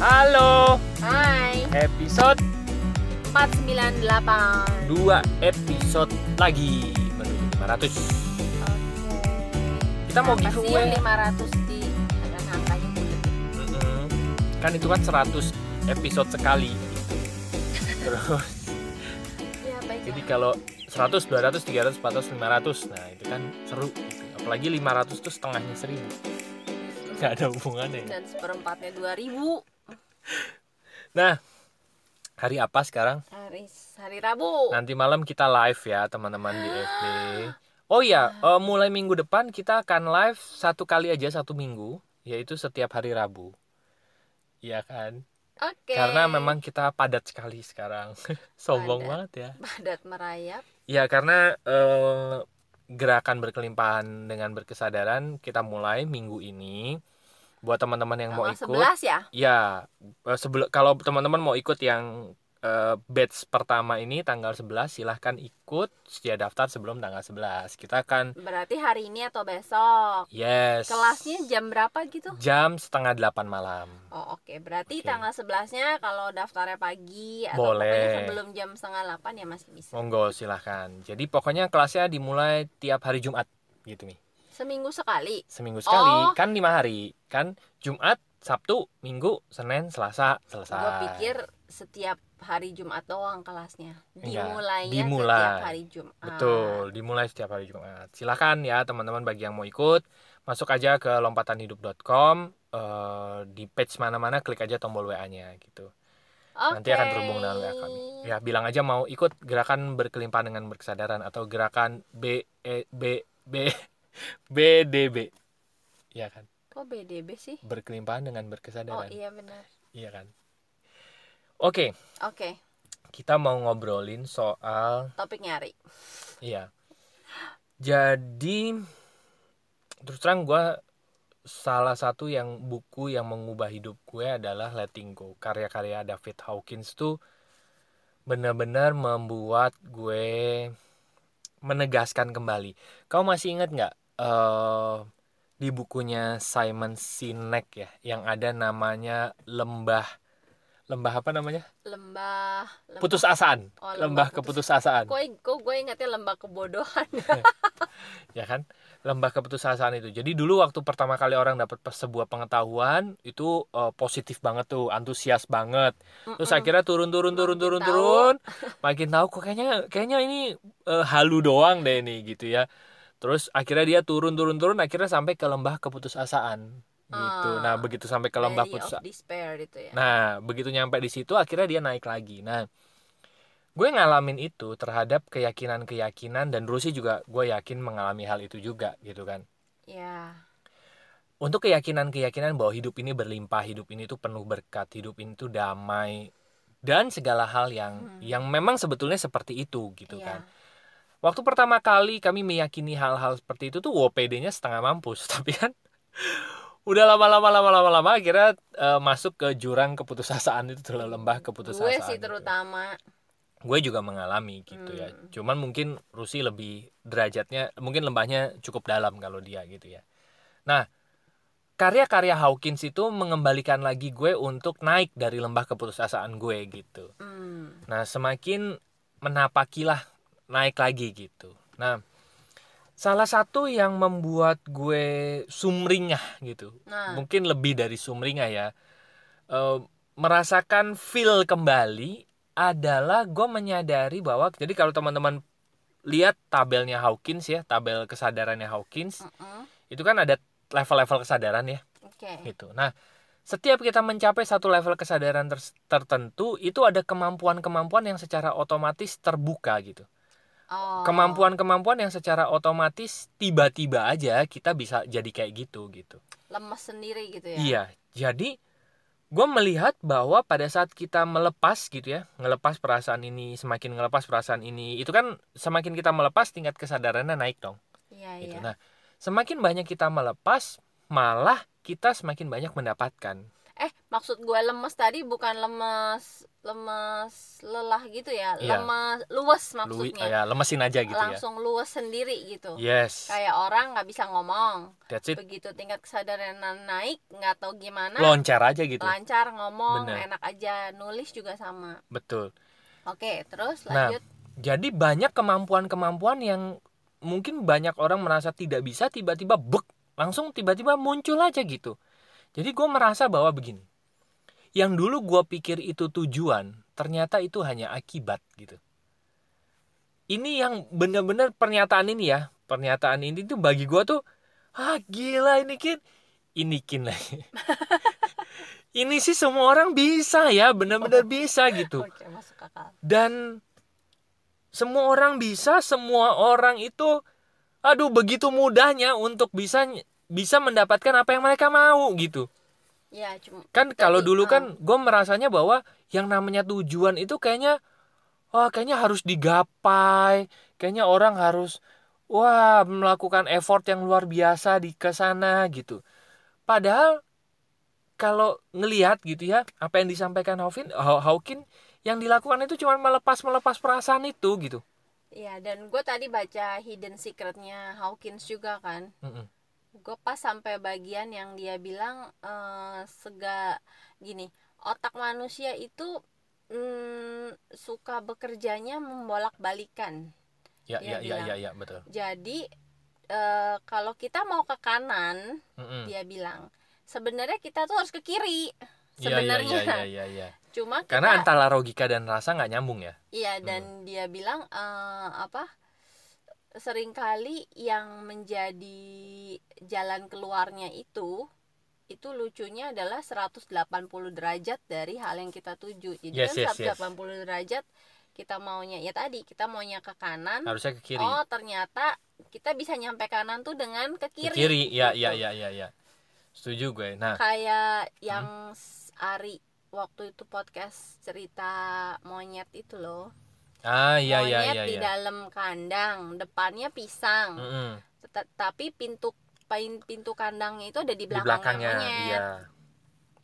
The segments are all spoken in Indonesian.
Halo, Hai, episode 498 2 episode lagi menuju 500. Kita mau sih giveaway. yang 500 di ada angkanya bulat Mm-mm. Kan itu kan 100 episode sekali. Terus Ya baik jadi kalau 100, 200, 300, 400, 500. Nah, itu kan seru gitu. Apalagi 500 tuh setengahnya 1000. Gak ada hubungannya. Dan seperempatnya 2000 Nah, hari apa sekarang? Hari, hari Rabu Nanti malam kita live ya teman-teman di FB. Oh iya, eh, mulai minggu depan kita akan live satu kali aja satu minggu, yaitu setiap hari Rabu. Iya kan? Oke Karena memang kita padat sekali sekarang. Sombong Padat. banget ya. Padat merayap Ya karena eh, gerakan berkelimpahan dengan berkesadaran kita mulai minggu ini. Buat teman-teman yang mau Tanggal ikut, 11 ya Ya, eh, sebelum kalau teman-teman mau ikut yang eh, batch pertama ini tanggal 11 silahkan ikut sedia daftar sebelum tanggal 11. Kita akan Berarti hari ini atau besok yes. Kelasnya jam berapa gitu? jam setengah delapan malam. Oh oke, berarti Oke. tanggal 11-nya kalau daftarnya pagi atau Boleh. sebelum jam setengah 8 ya masih bisa. Monggo silahkan. Jadi pokoknya kelasnya dimulai tiap hari Jumat gitu nih. Seminggu sekali. Seminggu sekali Oh. kan lima hari kan Jumat, Sabtu, Minggu, Senin, Selasa selesai. Gue pikir setiap hari Jumat doang kelasnya. Enggak, Dimulainya dimulai. setiap hari Jumat. Betul, dimulai setiap hari Jumat. Silakan ya teman-teman bagi yang mau ikut, masuk aja ke lompatanhidup.com eh, di page mana-mana klik aja tombol WA-nya gitu. Nanti akan terhubung dengan WA kami. Ya, bilang aja mau ikut gerakan berkelimpahan dengan berkesadaran atau gerakan B E B B BDB. Iya kan? Kok BDB sih? Berkelimpahan dengan Oh berkesadaran. iya benar. Iya kan? Oke, Oke, kita mau ngobrolin soal topik nyari. Iya. Jadi terus terang gue salah satu yang buku yang mengubah hidup gue adalah Letting Go. Karya-karya David Hawkins tuh benar-benar membuat gue menegaskan kembali. Kau masih ingat nggak eh di bukunya Simon Sinek ya yang ada namanya lembah lembah apa namanya? Lembah, lembah. Putus asaan Oh, lembah lembah putus- keputusasaan. Kok gue ingatnya lembah kebodohan. ya kan lembah keputusasaan itu jadi dulu waktu pertama kali orang dapat sebuah pengetahuan itu eh, positif banget tuh antusias banget terus Mm-mm. akhirnya turun turun turun Makin turun tahu. turun makin tahu kok kayaknya kayaknya ini eh, halu doang deh nih gitu ya terus akhirnya dia turun turun turun akhirnya sampai ke lembah keputusasaan gitu nah Ah, begitu sampai ke lembah putus of despair itu ya. Nah, begitu nyampe di situ akhirnya dia naik lagi. Nah, gue ngalamin itu terhadap keyakinan-keyakinan dan Rusi juga gue yakin mengalami hal itu juga gitu kan. Ya. Untuk keyakinan-keyakinan bahwa hidup ini berlimpah, hidup ini tuh penuh berkat, hidup ini tuh damai dan segala hal yang Hmm. yang memang sebetulnya seperti itu gitu Iya. kan. Waktu pertama kali kami meyakini hal-hal seperti itu tuh WPD-nya setengah mampus, tapi kan udah lama-lama lama-lama lama akhirnya eh, masuk ke jurang keputusasaan itu tuh lembah keputusasaan. Gue sih gitu. terutama. Gue juga mengalami gitu ya. Hmm. Cuman mungkin Rusi lebih derajatnya mungkin lembahnya cukup dalam kalau dia gitu ya. Nah, karya-karya Hawkins itu mengembalikan lagi gue untuk naik dari lembah keputusasaan gue gitu. Hmm. Nah, semakin menapakilah naik lagi gitu. Nah, salah satu yang membuat gue sumringah gitu. Nah, Mungkin lebih dari sumringah ya. Eh, merasakan feel kembali adalah gue menyadari bahwa jadi kalau teman-teman lihat tabelnya Hawkins ya, tabel kesadarannya Hawkins, mm-mm. itu kan ada level-level kesadaran ya oke. gitu. Nah, setiap kita mencapai satu level kesadaran ter- tertentu, itu ada kemampuan-kemampuan yang secara otomatis terbuka gitu. Oh. Kemampuan-kemampuan yang secara otomatis tiba-tiba aja kita bisa jadi kayak gitu gitu. lemes sendiri gitu ya. Iya, jadi gue melihat bahwa pada saat kita melepas gitu ya, ngelepas perasaan ini, semakin ngelepas perasaan ini, itu kan semakin kita melepas tingkat kesadarannya naik dong. Iya, gitu. iya. Nah, semakin banyak kita melepas, malah kita semakin banyak mendapatkan. Eh maksud gue lemes tadi bukan lemes lemes lelah gitu ya. Iya. lemes luwes Lu, maksudnya ya lemesin aja gitu langsung luwes sendiri gitu. Ya yes. Kayak orang nggak bisa ngomong. That's it. Begitu tingkat kesadaran naik nggak tahu gimana loncar aja gitu. lancar ngomong Bener. enak aja nulis juga sama. Betul. Oke terus Nah, lanjut. jadi banyak kemampuan-kemampuan yang mungkin banyak orang merasa tidak bisa tiba-tiba bek langsung tiba-tiba muncul aja gitu jadi gue merasa bahwa begini yang dulu gue pikir itu tujuan ternyata itu hanya akibat gitu. Ini yang bener-bener pernyataan ini ya pernyataan ini tuh bagi gue tuh ah gila ini kin. Ini kin lagi. Ini sih semua orang bisa ya bener-bener bisa gitu. Dan semua orang bisa semua orang itu aduh begitu mudahnya untuk bisa bisa mendapatkan apa yang mereka mau gitu. Ya cuma kan kalau Tapi, dulu kan gue merasanya bahwa yang namanya tujuan itu kayaknya wah kayaknya harus digapai kayaknya orang harus wah melakukan effort yang luar biasa di ke sana gitu. Padahal kalau ngelihat gitu ya apa yang disampaikan Hawkin Haw- Hawkin yang dilakukan itu cuma melepas melepas perasaan itu gitu. Ya dan gue tadi baca hidden secretnya Hawkins juga kan. Mm-mm. Gue pas sampai bagian yang dia bilang eh, sega gini otak manusia itu mm, suka bekerjanya membolak balikan ya Dia ya ya bilang. ya ya betul jadi eh, kalau kita mau ke kanan Mm-mm. dia bilang sebenarnya kita tuh harus ke kiri Iya, iya, sebenarnya iya, iya, iya, iya. cuma kita karena antara logika dan rasa nggak nyambung ya Iya dan dia bilang eh, apa sering kali yang menjadi jalan keluarnya itu itu lucunya adalah 180 derajat dari hal yang kita tuju. Jadi Yes, kan yes, yes. 180 derajat kita maunya ya tadi kita maunya ke kanan. harusnya ke kiri Oh, ternyata kita bisa nyampe kanan tuh dengan ke ke kiri. kiri ya gitu. ya ya ya ya setuju gue nah Kayak yang s- Ari waktu itu podcast cerita monyet itu loh. Ah iya iya iya di iya. dalam kandang depannya pisang. Mm-mm. Tet- tapi pintu pintu kandangnya itu ada di di belakangnya, belakangnya monyet. iya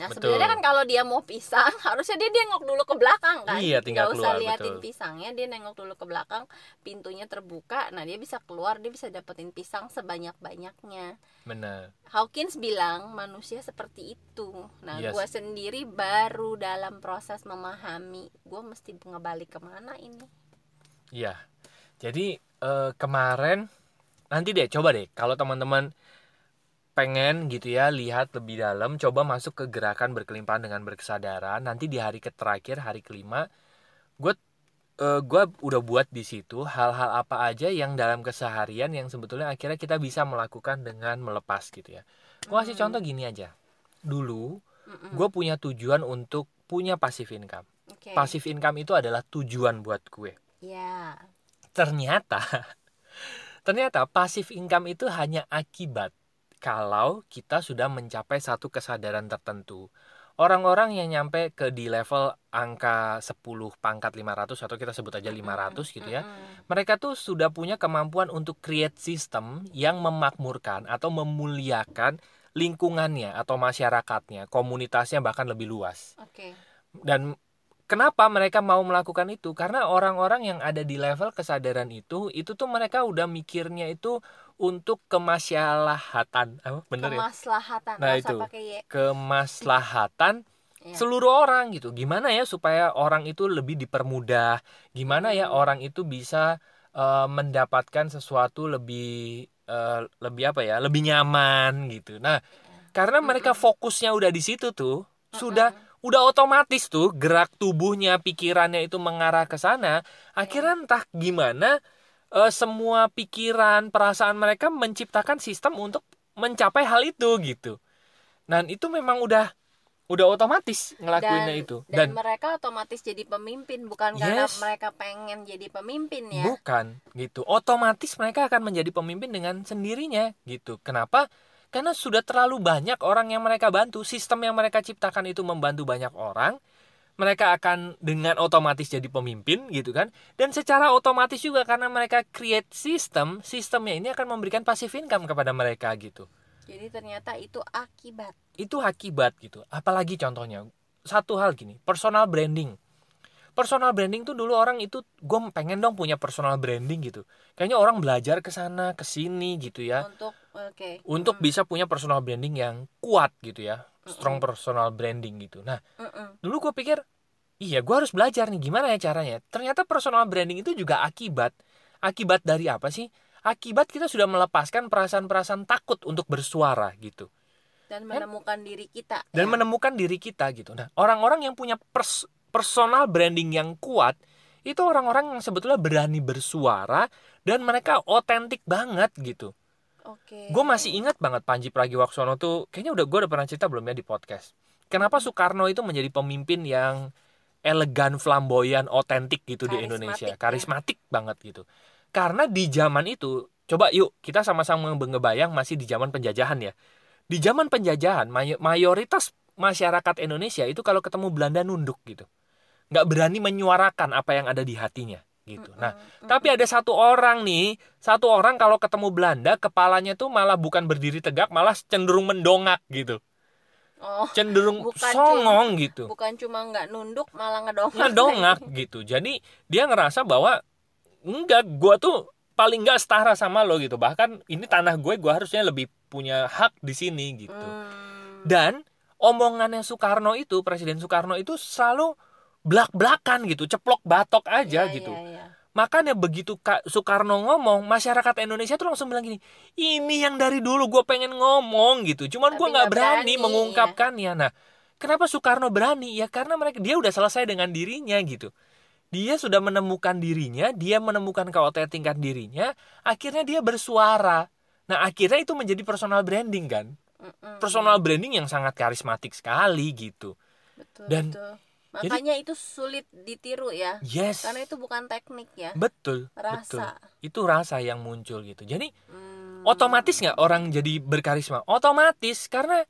nah betul. sebenarnya kan kalau dia mau pisang harusnya dia nengok dulu ke belakang kan Iya, tinggal usah keluar, liatin betul. pisangnya dia nengok dulu ke belakang pintunya terbuka nah dia bisa keluar dia bisa dapetin pisang sebanyak banyaknya benar Hawkins bilang manusia seperti itu nah Yes. gua sendiri baru dalam proses memahami gue mesti ngebalik ke mana ini Iya. Jadi eh, kemarin nanti deh coba deh kalau teman-teman pengen gitu ya lihat lebih dalam coba masuk ke gerakan berkelimpahan dengan berkesadaran. Nanti di hari ke terakhir hari kelima gue eh, gue udah buat di situ hal-hal apa aja yang dalam keseharian yang sebetulnya akhirnya kita bisa melakukan dengan melepas gitu ya. Gue kasih Hmm. contoh gini aja. Dulu gue punya tujuan untuk punya passive income. Oke. passive income itu adalah tujuan buat gue. Ya ternyata ternyata pasif income itu hanya akibat kalau kita sudah mencapai satu kesadaran tertentu. Orang-orang yang nyampe ke di level angka 10 pangkat 500 atau kita sebut aja 500 gitu ya. Mereka tuh sudah punya kemampuan untuk create system yang memakmurkan atau memuliakan lingkungannya atau masyarakatnya, komunitasnya bahkan lebih luas Oke. dan kenapa mereka mau melakukan itu karena orang-orang yang ada di level kesadaran itu itu tuh mereka udah mikirnya itu untuk kemaslahatan. Apa? Bener ya? Kemaslahatan. Nah, itu. kemaslahatan Iya. seluruh orang gitu. Gimana ya supaya orang itu lebih dipermudah? Gimana ya Hmm. orang itu bisa eh, mendapatkan sesuatu lebih eh, lebih apa ya? Lebih nyaman gitu. Nah karena mereka fokusnya udah di situ tuh sudah udah otomatis tuh gerak tubuhnya pikirannya itu mengarah ke sana. Akhirnya entah gimana eh, semua pikiran perasaan mereka menciptakan sistem untuk mencapai hal itu gitu. Dan itu memang udah udah otomatis ngelakuinnya dan, itu. dan, mereka otomatis jadi pemimpin bukan karena Yes. mereka pengen jadi pemimpin ya. bukan gitu. Otomatis mereka akan menjadi pemimpin dengan sendirinya gitu. Kenapa? Karena sudah terlalu banyak orang yang mereka bantu. Sistem yang mereka ciptakan itu membantu banyak orang mereka akan dengan otomatis jadi pemimpin gitu kan dan secara otomatis juga karena mereka create sistem sistemnya ini akan memberikan passive income kepada mereka gitu Jadi ternyata itu akibat. Itu akibat gitu. Apalagi contohnya satu hal gini, personal branding. Personal branding tuh dulu orang itu gue pengen dong punya personal branding gitu. Kayaknya orang belajar ke sana ke sini gitu ya. Untuk oke. Untuk Mm, bisa punya personal branding yang kuat gitu ya. Strong personal branding gitu. Nah, dulu gue pikir iya gue harus belajar nih gimana ya caranya? Ternyata personal branding itu juga akibat. Akibat dari apa sih? Akibat kita sudah melepaskan perasaan-perasaan takut untuk bersuara gitu. Dan menemukan diri kita. dan ya. menemukan diri kita gitu. Nah orang-orang yang punya pers- personal branding yang kuat itu orang-orang yang sebetulnya berani bersuara dan mereka otentik banget gitu Oke. gue masih ingat banget Panji Pragiwaksono tuh kayaknya udah gue udah pernah cerita belum ya di podcast. Kenapa Soekarno itu menjadi pemimpin yang elegan flamboyan otentik gitu di Karismatik Indonesia? ya. karismatik banget gitu. Karena di zaman itu coba yuk kita sama-sama ngebayang masih di zaman penjajahan ya. Di zaman penjajahan may- mayoritas masyarakat Indonesia itu kalau ketemu Belanda nunduk gitu. Nggak berani menyuarakan apa yang ada di hatinya gitu nah tapi ada satu orang nih, satu orang kalau ketemu Belanda, kepalanya tuh malah bukan berdiri tegak, malah cenderung mendongak gitu. Oh, Cenderung Bukan songong gitu. bukan cuma nggak nunduk malah ngedongak. Ngedongak gitu. Jadi dia ngerasa bahwa enggak, gua tuh paling nggak setara sama lo gitu. Bahkan ini tanah gue, gua harusnya lebih punya hak di sini gitu. Hmm. Dan omongannya Soekarno itu, Presiden Soekarno itu selalu blak-blakan gitu, ceplok batok aja Iya, gitu. iya, iya. Makanya begitu Kak Soekarno ngomong, masyarakat Indonesia tuh langsung bilang gini, ini yang dari dulu gue pengen ngomong gitu, cuman gue nggak berani, berani, mengungkapkannya. Nah, kenapa Soekarno berani? Ya karena mereka dia udah selesai dengan dirinya gitu. Dia sudah menemukan dirinya, dia menemukan keautentikan dirinya, akhirnya dia bersuara. Nah, akhirnya itu menjadi personal branding kan, personal branding yang sangat karismatik sekali gitu. betul, dan- betul. Makanya itu sulit ditiru ya. Yes, Karena itu bukan teknik ya. betul, betul. Rasa. Itu rasa yang muncul gitu. Jadi Hmm. otomatis nggak orang jadi berkarisma otomatis karena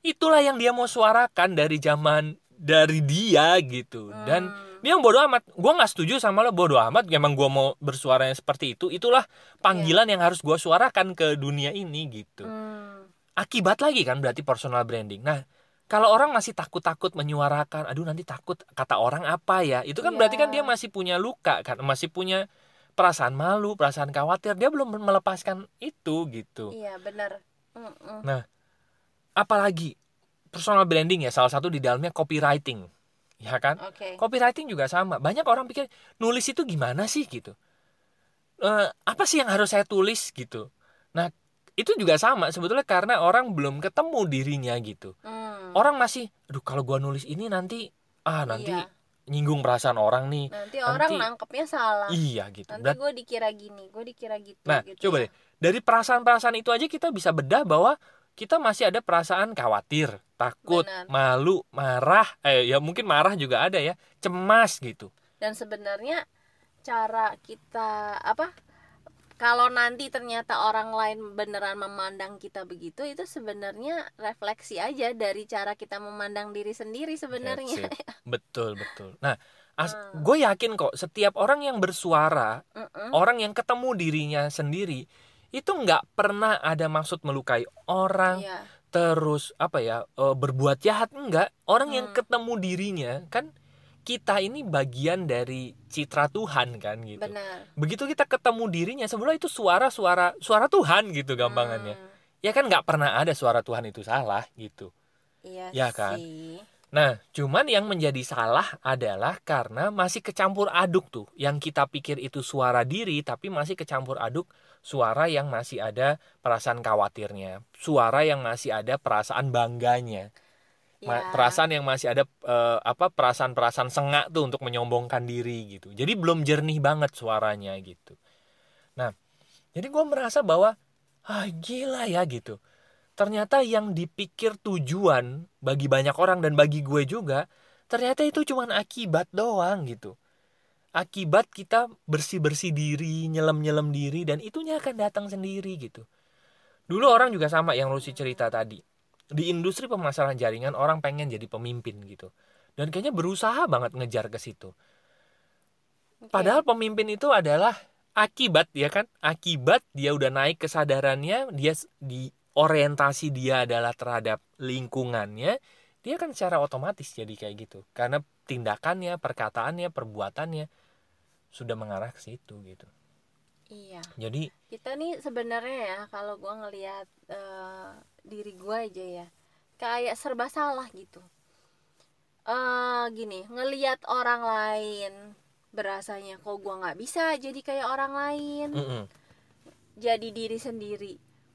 itulah yang dia mau suarakan dari zaman dari dia gitu dan Hmm. dia yang bodoh amat gue nggak setuju sama lo bodoh amat memang gue mau bersuaranya seperti itu itulah panggilan yang harus gue suarakan ke dunia ini gitu Hmm. akibat lagi kan berarti personal branding nah kalau orang masih takut-takut menyuarakan aduh nanti takut kata orang apa ya? Itu kan Iya. berarti kan dia masih punya luka kan masih punya perasaan malu perasaan khawatir. Dia belum melepaskan itu gitu. Iya benar. Mm-mm. apalagi personal branding ya salah satu di dalamnya copywriting ya kan? Oke. copywriting juga sama. Banyak orang pikir nulis itu gimana sih? gitu. Eh, apa sih yang harus saya tulis? gitu. Nah itu juga sama sebetulnya karena orang belum ketemu dirinya gitu Hmm. orang masih aduh kalau gua nulis ini nanti ah nanti Iya. nyinggung perasaan orang nih Nanti orang nanti- nangkepnya salah. iya gitu Nanti gue dikira gini, gue dikira gitu. Nah, gitu coba ya. deh. Dari perasaan-perasaan itu aja kita bisa bedah bahwa kita masih ada perasaan khawatir, takut, Benar. malu, marah, eh ya mungkin marah juga ada ya, cemas gitu. Dan sebenarnya cara kita apa? Kalau nanti ternyata orang lain beneran memandang kita begitu, itu sebenarnya refleksi aja dari cara kita memandang diri sendiri sebenarnya. It. Betul, betul. Nah, as- Hmm. gue yakin kok setiap orang yang bersuara, Mm-mm. orang yang ketemu dirinya sendiri, itu nggak pernah ada maksud melukai orang, Iya. terus apa ya eh, berbuat jahat enggak. Orang yang Hmm. ketemu dirinya kan kita ini bagian dari citra Tuhan kan gitu. Benar. begitu kita ketemu dirinya sebenarnya itu suara-suara suara Tuhan gitu gampangannya Hmm, ya kan nggak pernah ada suara Tuhan itu salah gitu iya Ya kan? sih. nah cuman yang menjadi salah adalah karena masih kecampur aduk tuh yang kita pikir itu suara diri tapi masih kecampur aduk suara yang masih ada perasaan khawatirnya suara yang masih ada perasaan bangganya Ya. perasaan yang masih ada eh, apa perasaan-perasaan sengak tuh untuk menyombongkan diri gitu. Jadi belum jernih banget suaranya gitu. Nah jadi gue merasa bahwa ah gila ya gitu. Ternyata yang dipikir tujuan bagi banyak orang dan bagi gue juga ternyata itu cuman akibat doang gitu. Akibat kita bersih-bersih diri nyelam-nyelam diri dan itunya akan datang sendiri gitu. Dulu orang juga sama yang Lucy cerita tadi di industri pemasaran jaringan orang pengen jadi pemimpin gitu. Dan kayaknya berusaha banget ngejar ke situ. Oke. padahal pemimpin itu adalah akibat ya kan? Akibat dia udah naik kesadarannya dia di orientasi dia adalah terhadap lingkungannya dia kan secara otomatis jadi kayak gitu. Karena tindakannya perkataannya perbuatannya sudah mengarah ke situ gitu. Iya. Jadi kita nih sebenarnya ya kalau gua ngelihat uh, diri gua aja ya. Kayak serba salah gitu. Uh, gini ngelihat orang lain berasanya kok gua nggak bisa jadi kayak orang lain. Mm -mm. jadi diri sendiri.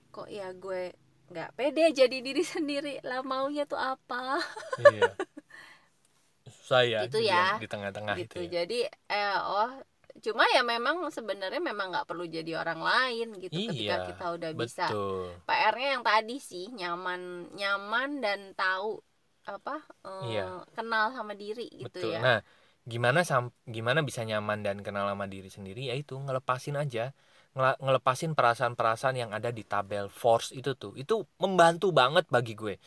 Kok ya gue nggak pede jadi diri sendiri? Lah maunya tuh apa? Iya. Saya Gitu ya. di tengah-tengah gitu. itu ya. jadi eh oh cuma ya memang sebenarnya memang nggak perlu jadi orang lain gitu ketika Iya, kita udah bisa. betul. PR-nya yang tadi sih nyaman nyaman dan tahu apa eh, Iya. kenal sama diri gitu betul. ya. Nah gimana sam gimana bisa nyaman dan kenal sama diri sendiri? Yaitu ngelepasin aja. Ngelepasin perasaan-perasaan yang ada di tabel force itu tuh. Itu membantu banget bagi gue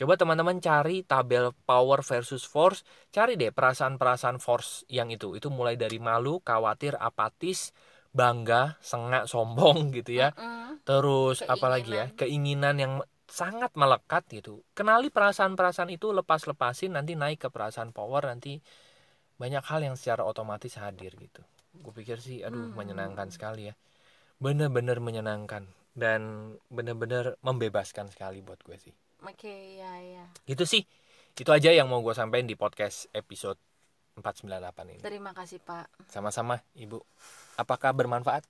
coba teman-teman cari tabel power versus force. Cari deh perasaan-perasaan force yang itu. Itu mulai dari malu khawatir apatis bangga sengak sombong gitu ya. Mm-mm. terus apalagi ya keinginan. yang sangat melekat gitu. Kenali perasaan-perasaan itu lepas-lepasin nanti naik ke perasaan power nanti banyak hal yang secara otomatis hadir gitu. Gue pikir sih aduh Hmm. menyenangkan sekali ya. Bener-bener menyenangkan dan bener-bener membebaskan sekali buat gue sih oke ya ya. Gitu sih. Itu aja yang mau gue sampaikan di podcast episode 498 ini. Terima kasih pak. Sama-sama ibu. Apakah bermanfaat?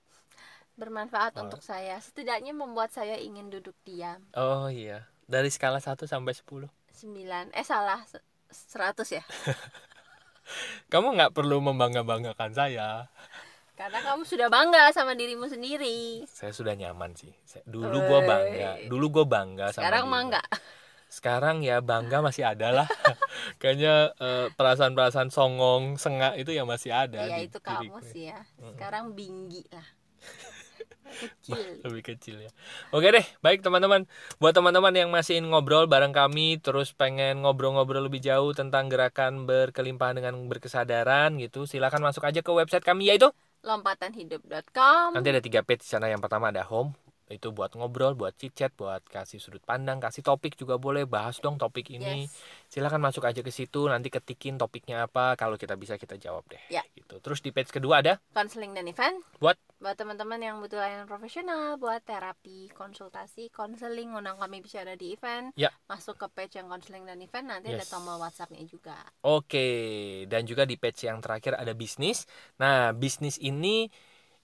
Bermanfaat Oh. untuk saya. Setidaknya membuat saya ingin duduk diam. Oh iya. Dari skala 1 sampai 10 9 eh salah. Se- 100 ya? Kamu nggak perlu membangga-banggakan saya karena kamu sudah bangga sama dirimu sendiri. Saya sudah nyaman sih. Dulu gue bangga. Dulu gue bangga sama sekarang mah enggak sekarang ya bangga masih ada lah. Kayaknya eh, perasaan-perasaan songong sengak itu ya masih ada ya di itu kamu gue. sih ya. Sekarang binggi lah. Kecil. Lebih kecil ya. Oke deh baik teman-teman. Buat teman-teman yang masih ingin ngobrol bareng kami terus pengen ngobrol-ngobrol lebih jauh tentang gerakan berkelimpahan dengan berkesadaran gitu silakan masuk aja ke website kami yaitu lompatanhidup.com Nanti ada tiga page di sana. Yang pertama ada home, itu buat ngobrol, buat chit chat, buat kasih sudut pandang, kasih topik juga boleh. Bahas dong topik ini. Yes. Silakan masuk aja ke situ. Nanti ketikin topiknya apa. Kalau kita bisa kita jawab deh. Ya. Gitu. Terus di page kedua ada konseling dan event buat buat teman-teman yang butuh layanan profesional buat terapi konsultasi konseling undang kami bicara di event Ya. masuk ke page yang konseling dan event nanti ada Yes. tombol WhatsAppnya juga Oke, dan juga di page yang terakhir ada bisnis. Nah, bisnis ini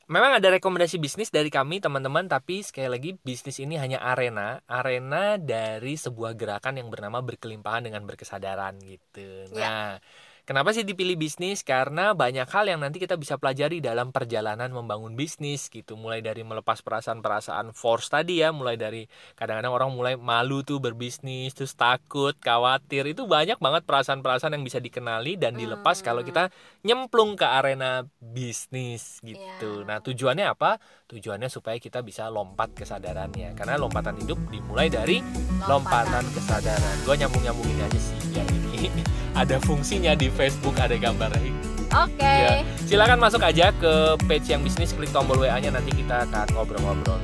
memang ada rekomendasi bisnis dari kami teman-teman, tapi sekali lagi bisnis ini hanya arena, arena dari sebuah gerakan yang bernama berkelimpahan dengan berkesadaran gitu. Ya. Kenapa sih dipilih bisnis? Karena banyak hal yang nanti kita bisa pelajari dalam perjalanan membangun bisnis gitu. Mulai dari melepas perasaan-perasaan force tadi ya, mulai dari kadang-kadang orang mulai malu tuh berbisnis terus takut khawatir itu banyak banget perasaan-perasaan yang bisa dikenali dan dilepas Hmm. kalau kita nyemplung ke arena bisnis gitu Ya. nah tujuannya apa tujuannya supaya kita bisa lompat kesadarannya. Karena lompatan hidup dimulai dari lompatan, kesadaran. Gue nyambung nyambungin aja sih biar ini ada fungsinya di Facebook ada gambarnya oke. Ya. silakan masuk aja ke page yang bisnis klik tombol WA nya nanti kita akan ngobrol-ngobrol.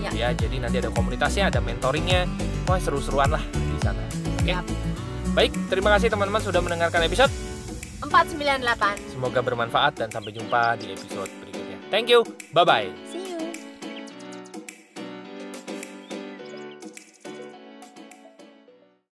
Ya. ya jadi nanti ada komunitasnya ada mentoringnya. Wah seru-seruan lah di sana. Oke? Siap. baik terima kasih teman-teman sudah mendengarkan episode 498 semoga bermanfaat dan sampai jumpa di episode berikutnya. Thank you. Bye bye